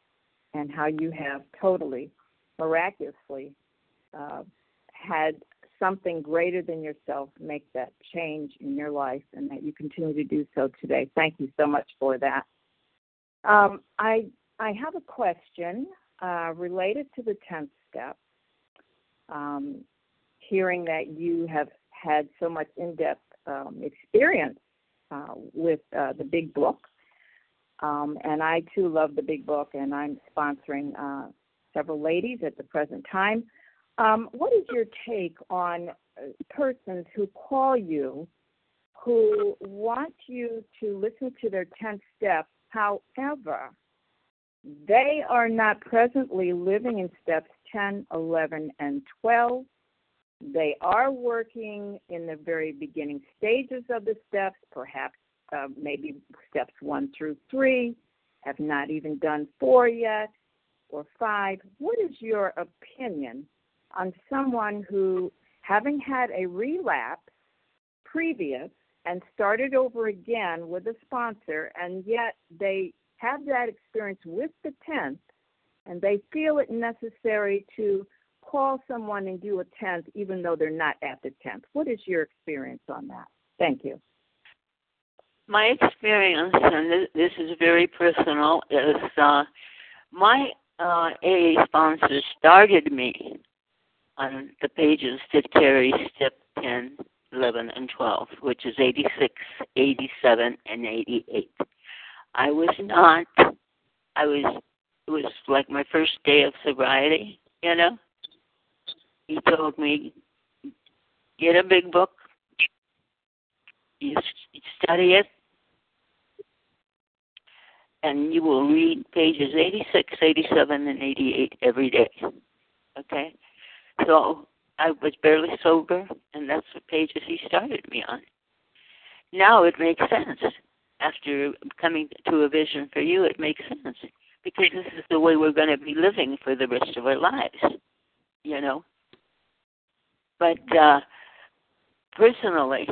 and how you have totally, miraculously uh, had something greater than yourself make that change in your life and that you continue to do so today. Thank you so much for that. Um, I, I have a question uh, related to the 10th step. Um, hearing that you have had so much in depth um, experience uh, with uh, the big book. Um, and I too love the big book, and I'm sponsoring uh, several ladies at the present time. Um, what is your take on uh, persons who call you who want you to listen to their 10th step? However, they are not presently living in steps 10, 11, and 12. They are working in the very beginning stages of the steps, perhaps uh, maybe steps one through three, have not even done four yet, or five. What is your opinion on someone who, having had a relapse previous and started over again with a sponsor, and yet they have that experience with the 10th, and they feel it necessary to call someone and do a 10th even though they're not at the 10th. What is your experience on that? Thank you. My experience, and this, this is very personal, is uh, my uh, AA sponsor started me on the pages that carry step 10, 11, and 12, which is 86, 87, and 88. I was not, I was, it was like my first day of sobriety, you know? He told me, get a big book, you study it, and you will read pages 86, 87, and 88 every day. Okay? So I was barely sober, and that's the pages he started me on. Now it makes sense. After coming to a vision for you, it makes sense because this is the way we're going to be living for the rest of our lives. You know. But uh, personally,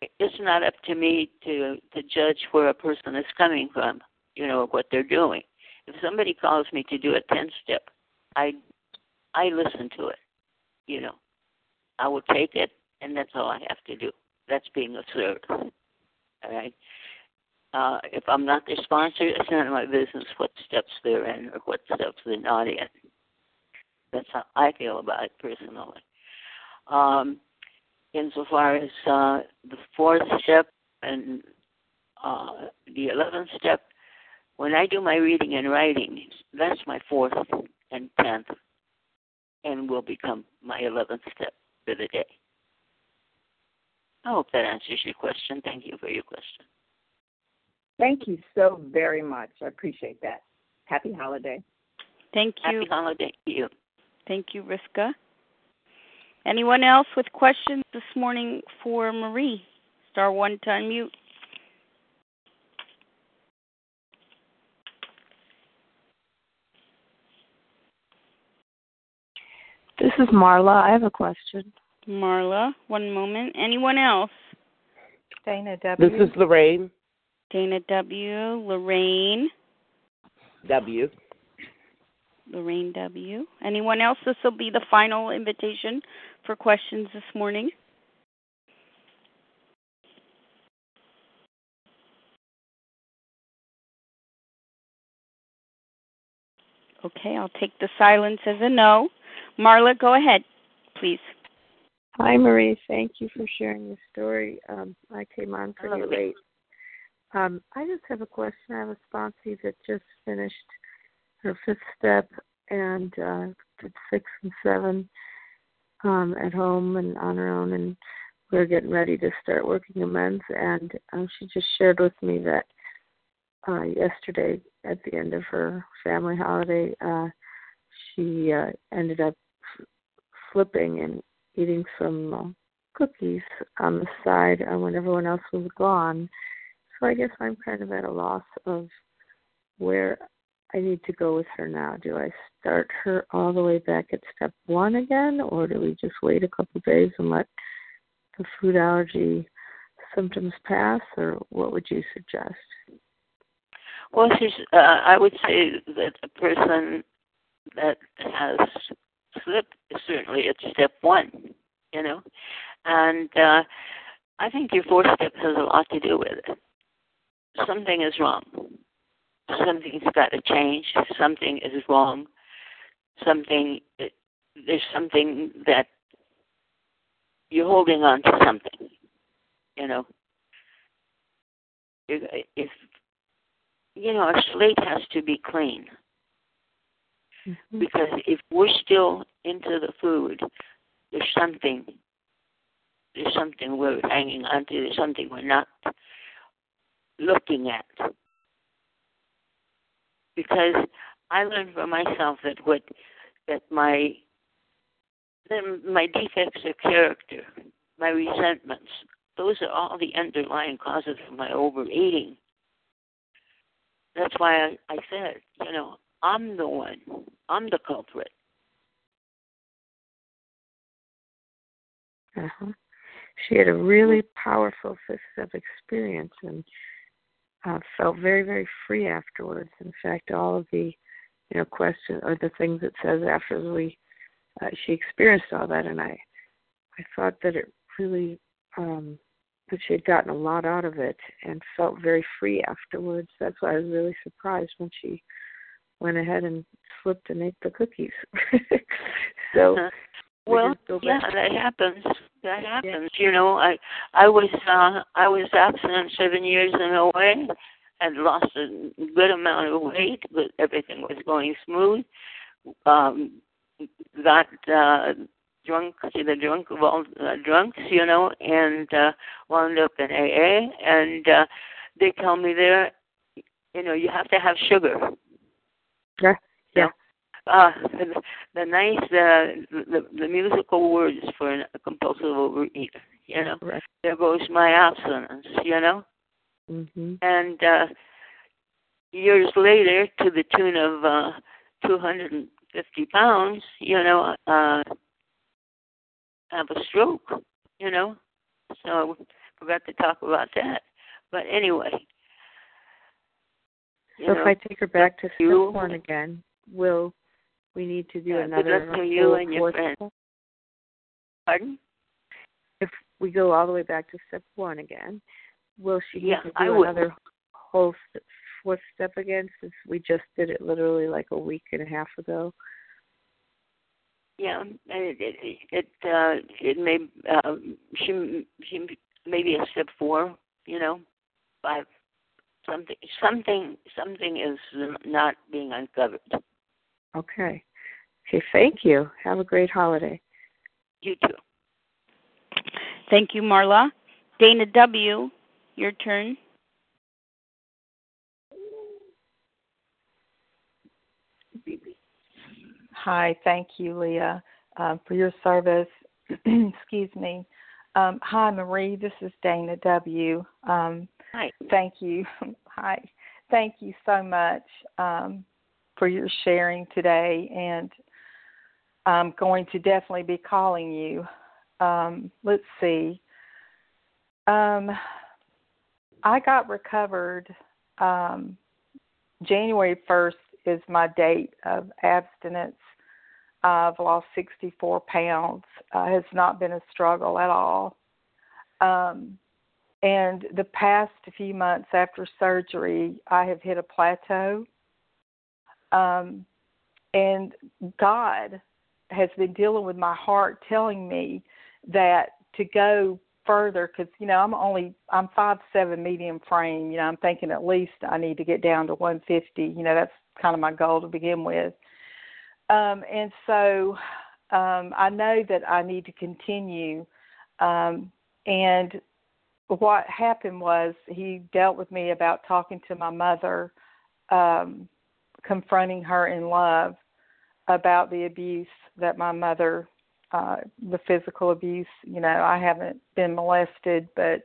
it's not up to me to to judge where a person is coming from. You know what they're doing. If somebody calls me to do a ten step, I I listen to it. You know, I will take it, and that's all I have to do. That's being a servant. All right. Uh, if I'm not their sponsor, it's none of my business what steps they're in or what steps they're not in. That's how I feel about it personally. Um, insofar as uh, the fourth step and uh, the eleventh step, when I do my reading and writing, that's my fourth and tenth, and will become my eleventh step for the day. I hope that answers your question. Thank you for your question. Thank you so very much. I appreciate that. Happy holiday. Thank you. Happy holiday to you. Thank you, Rivka. Anyone else with questions this morning for Marie? Star one to unmute. This is Marla. I have a question. Marla, one moment. Anyone else? Dana W. This is Lorraine. Dana W. Lorraine. W. Lorraine W. Anyone else? This will be the final invitation for questions this morning. Okay, I'll take the silence as a no. Marla, go ahead, please. Hi, Marie. Thank you for sharing your story. Um, I came on pretty late. Um, I just have a question. I have a sponsee that just finished her fifth step and uh, did six and seven um, at home and on her own, and we're getting ready to start working amends. And um, she just shared with me that uh, yesterday, at the end of her family holiday, uh, she uh, ended up flipping and eating some uh, cookies on the side uh, when everyone else was gone. So I guess I'm kind of at a loss of where I need to go with her now. Do I start her all the way back at step one again, or do we just wait a couple days and let the food allergy symptoms pass, or what would you suggest? Well, she's, uh, I would say that a person that has slipped certainly at step one, you know, and uh, I think your fourth step has a lot to do with it. Something is wrong. Something's got to change. Something is wrong. Something there's something that you're holding on to something. You know, if, if you know, our slate has to be clean. Mm-hmm. Because if we're still into the food, there's something there's something we're hanging on to, there's something we're not looking at. Because I learned for myself that what that my then my defects of character, my resentments, those are all the underlying causes of my overeating. That's why I, I said, you know, I'm the one. I'm the culprit. Uh-huh. She had a really powerful fifth of experience and uh, felt very, very free afterwards. In fact, all of the, you know, questions or the things it says after we, uh, she experienced all that, and I, I thought that it really, um, that she had gotten a lot out of it and felt very free afterwards. That's why I was really surprised when she went ahead and slipped and ate the cookies. [LAUGHS] so. Uh-huh. Well, yeah, that happens. That happens. You know, I I was uh I was absent seven years in a way, had lost a good amount of weight, but everything was going smooth. Um got uh drunk, the drunk of all uh, drunks, you know, and uh, wound up in AA. And uh, they tell me there, you know, you have to have sugar. Yeah. Yeah. Uh, the, the nice, uh, the the musical words for a compulsive overeater. You know, Right. there goes my abstinence. You know, Mhm. and uh, years later, to the tune of uh, 250 pounds, you know, uh, have a stroke, you know. So I forgot to talk about that. But anyway. So know, if I take her back to step one again, will we need to do Yeah, good another luck to you and your fourth step? pardon? If we go all the way back to step one again, will she need to do I would. another whole st- fourth step again since we just did it literally like a week and a half ago? Yeah, it it it, uh, it may um, she she maybe a step four, you know, five something something something is not being uncovered. Okay. Okay, thank you. Have a great holiday. You too. Thank you, Marla. Dana W., your turn. Hi, thank you, Leah, um, for your service. [CLEARS THROAT] Excuse me. Um, hi, Marie. This is Dana W. Um, Hi. thank you. [LAUGHS] hi. Thank you so much um, for your sharing today, and I'm going to definitely be calling you. Um, let's see. Um, I got recovered. Um, January 1st is my date of abstinence. I've lost 64 pounds. Uh, has not been a struggle at all. Um, and the past few months after surgery, I have hit a plateau. Um, and God has been dealing with my heart, telling me that to go further, because you know I'm only I'm five seven medium frame. You know I'm thinking at least I need to get down to 150. You know that's kind of my goal to begin with. Um, and so um, I know that I need to continue. Um, and what happened was he dealt with me about talking to my mother, um, confronting her in love about the abuse that my mother, uh, the physical abuse. You know, I haven't been molested, but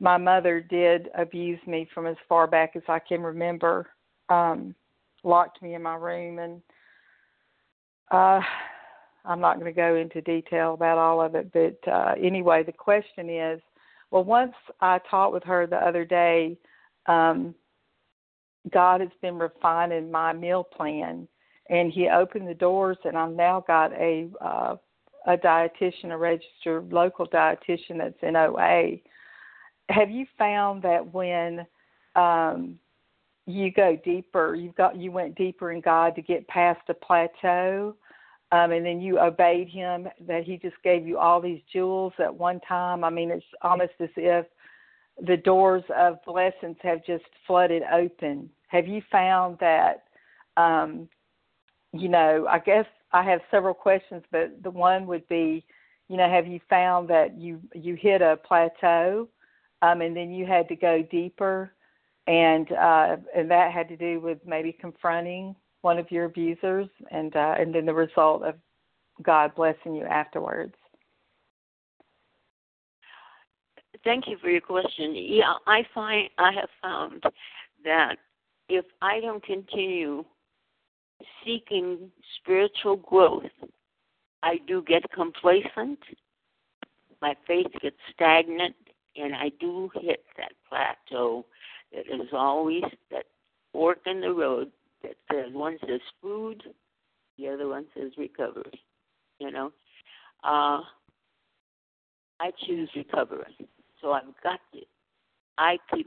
my mother did abuse me from as far back as I can remember. Um, locked me in my room and uh, I'm not going to go into detail about all of it, but uh, anyway, the question is well, once I talked with her the other day, um, God has been refining my meal plan, and He opened the doors, and I've now got a uh, a dietitian, a registered local dietitian that's in OA. Have you found that when um, you go deeper, you've got you went deeper in God to get past a plateau, um, and then you obeyed Him. That He just gave you all these jewels at one time. I mean, it's almost as if the doors of blessings have just flooded open. Have you found that? Um, you know, I guess I have several questions, but the one would be, you know, have you found that you you hit a plateau, um, and then you had to go deeper, and uh, and that had to do with maybe confronting one of your abusers, and uh, and then the result of God blessing you afterwards. Thank you for your question. Yeah, I find I have found that if I don't continue seeking spiritual growth, I do get complacent. My faith gets stagnant, and I do hit that plateau that is always that fork in the road that says one says food, the other one says recovery. You know, uh, I choose recovery, so I've got to. I keep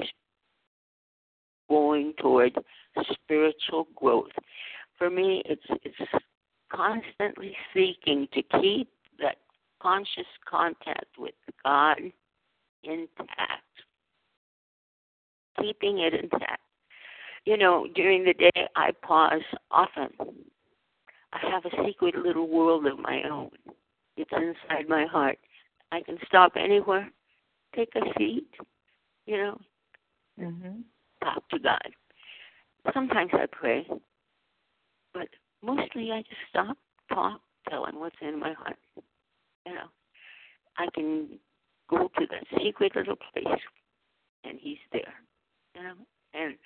going toward spiritual growth. For me, it's it's constantly seeking to keep that conscious contact with God intact, keeping it intact. You know, during the day, I pause often. I have a secret little world of my own. It's inside my heart. I can stop anywhere, take a seat, you know, Mhm. talk to God. Sometimes I pray, but mostly I just stop, talk, tell him what's in my heart. You know, I can go to that secret little place, and he's there. You know, and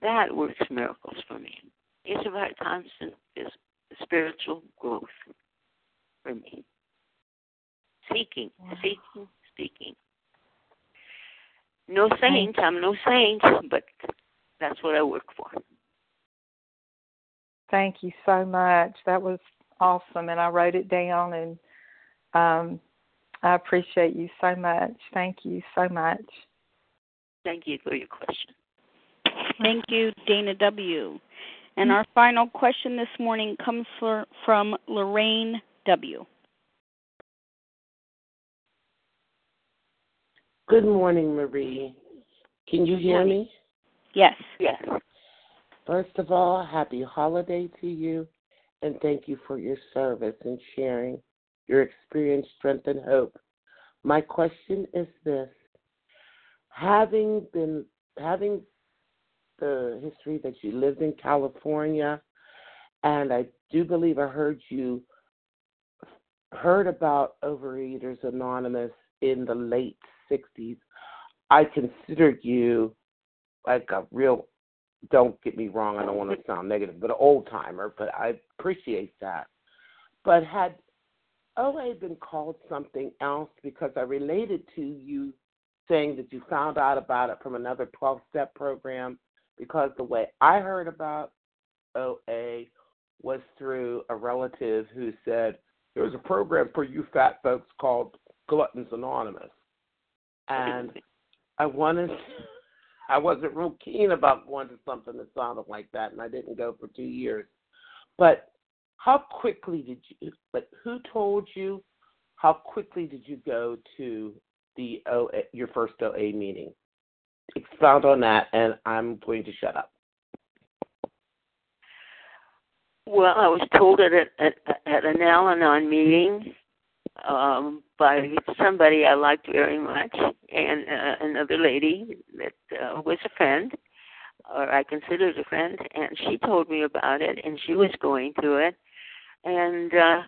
that works miracles for me. It's about constant is spiritual growth for me. Seeking, seeking, seeking. No saint, I'm no saint, [LAUGHS] but that's what I work for. Thank you so much. That was awesome, and I wrote it down, and um, I appreciate you so much. Thank you so much. Thank you for your question. Thank you, Dana W. And our final question this morning comes for, from Lorraine W. Good morning, Marie. Can you hear me? Yes. Yes. First of all, happy holiday to you, and thank you for your service and sharing your experience, strength, and hope. My question is this: having been having the history that you lived in California, and I do believe I heard you heard about Overeaters Anonymous in the late '60s. I considered you like a real don't get me wrong, I don't want to sound negative, but an old timer, but I appreciate that. But had OA been called something else because I related to you saying that you found out about it from another 12 step program because the way I heard about OA was through a relative who said There was a program for you fat folks called Gluttons Anonymous. And I wanted I wasn't real keen about to something that sounded like that, and I didn't go for two years. But how quickly did you? But who told you? How quickly did you go to the OA, your first OA meeting? Expound on that, and I'm going to shut up. Well, I was told at a, at, at an Al-Anon meeting um, by somebody I liked very much, and uh, another lady that uh, was a friend, or I considered a friend, and she told me about it, and she was going to it, and uh,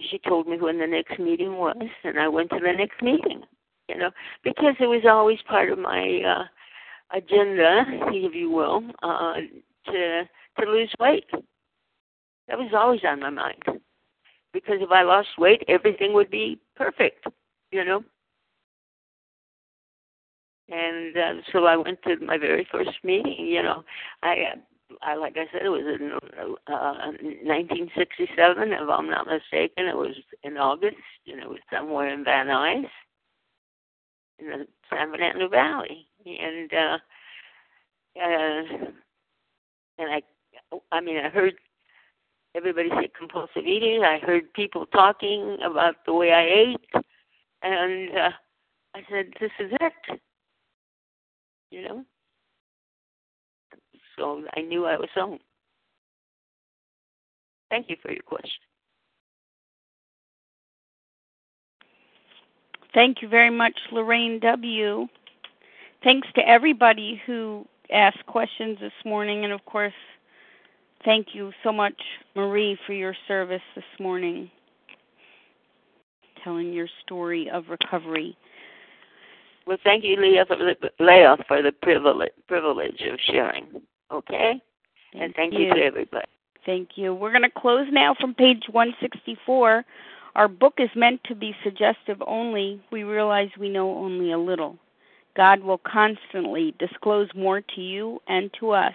she told me when the next meeting was, and I went to the next meeting. You know, because it was always part of my uh, agenda, if you will, uh, to to lose weight. That was always on my mind because if I lost weight, everything would be perfect, you know. And uh, so I went to my very first meeting. You know, I, I like I said, it was in uh, 1967, if I'm not mistaken. It was in August, and it was somewhere in Van Nuys, in the San Fernando Valley, and uh, uh, and I, I mean, I heard everybody said compulsive eating. I heard people talking about the way I ate, and uh, I said, "This is it," you know. So I knew I was home. Thank you for your question. Thank you very much, Lorraine W. Thanks to everybody who asked questions this morning, and of course, Thank you so much, Marie, for your service this morning, telling your story of recovery. Well, thank you, Leah, for the, Leah, for the privilege privilege of sharing. Okay, thank and thank you. you to everybody. Thank you. We're going to close now from page 164. Our book is meant to be suggestive only. We realize we know only a little. God will constantly disclose more to you and to us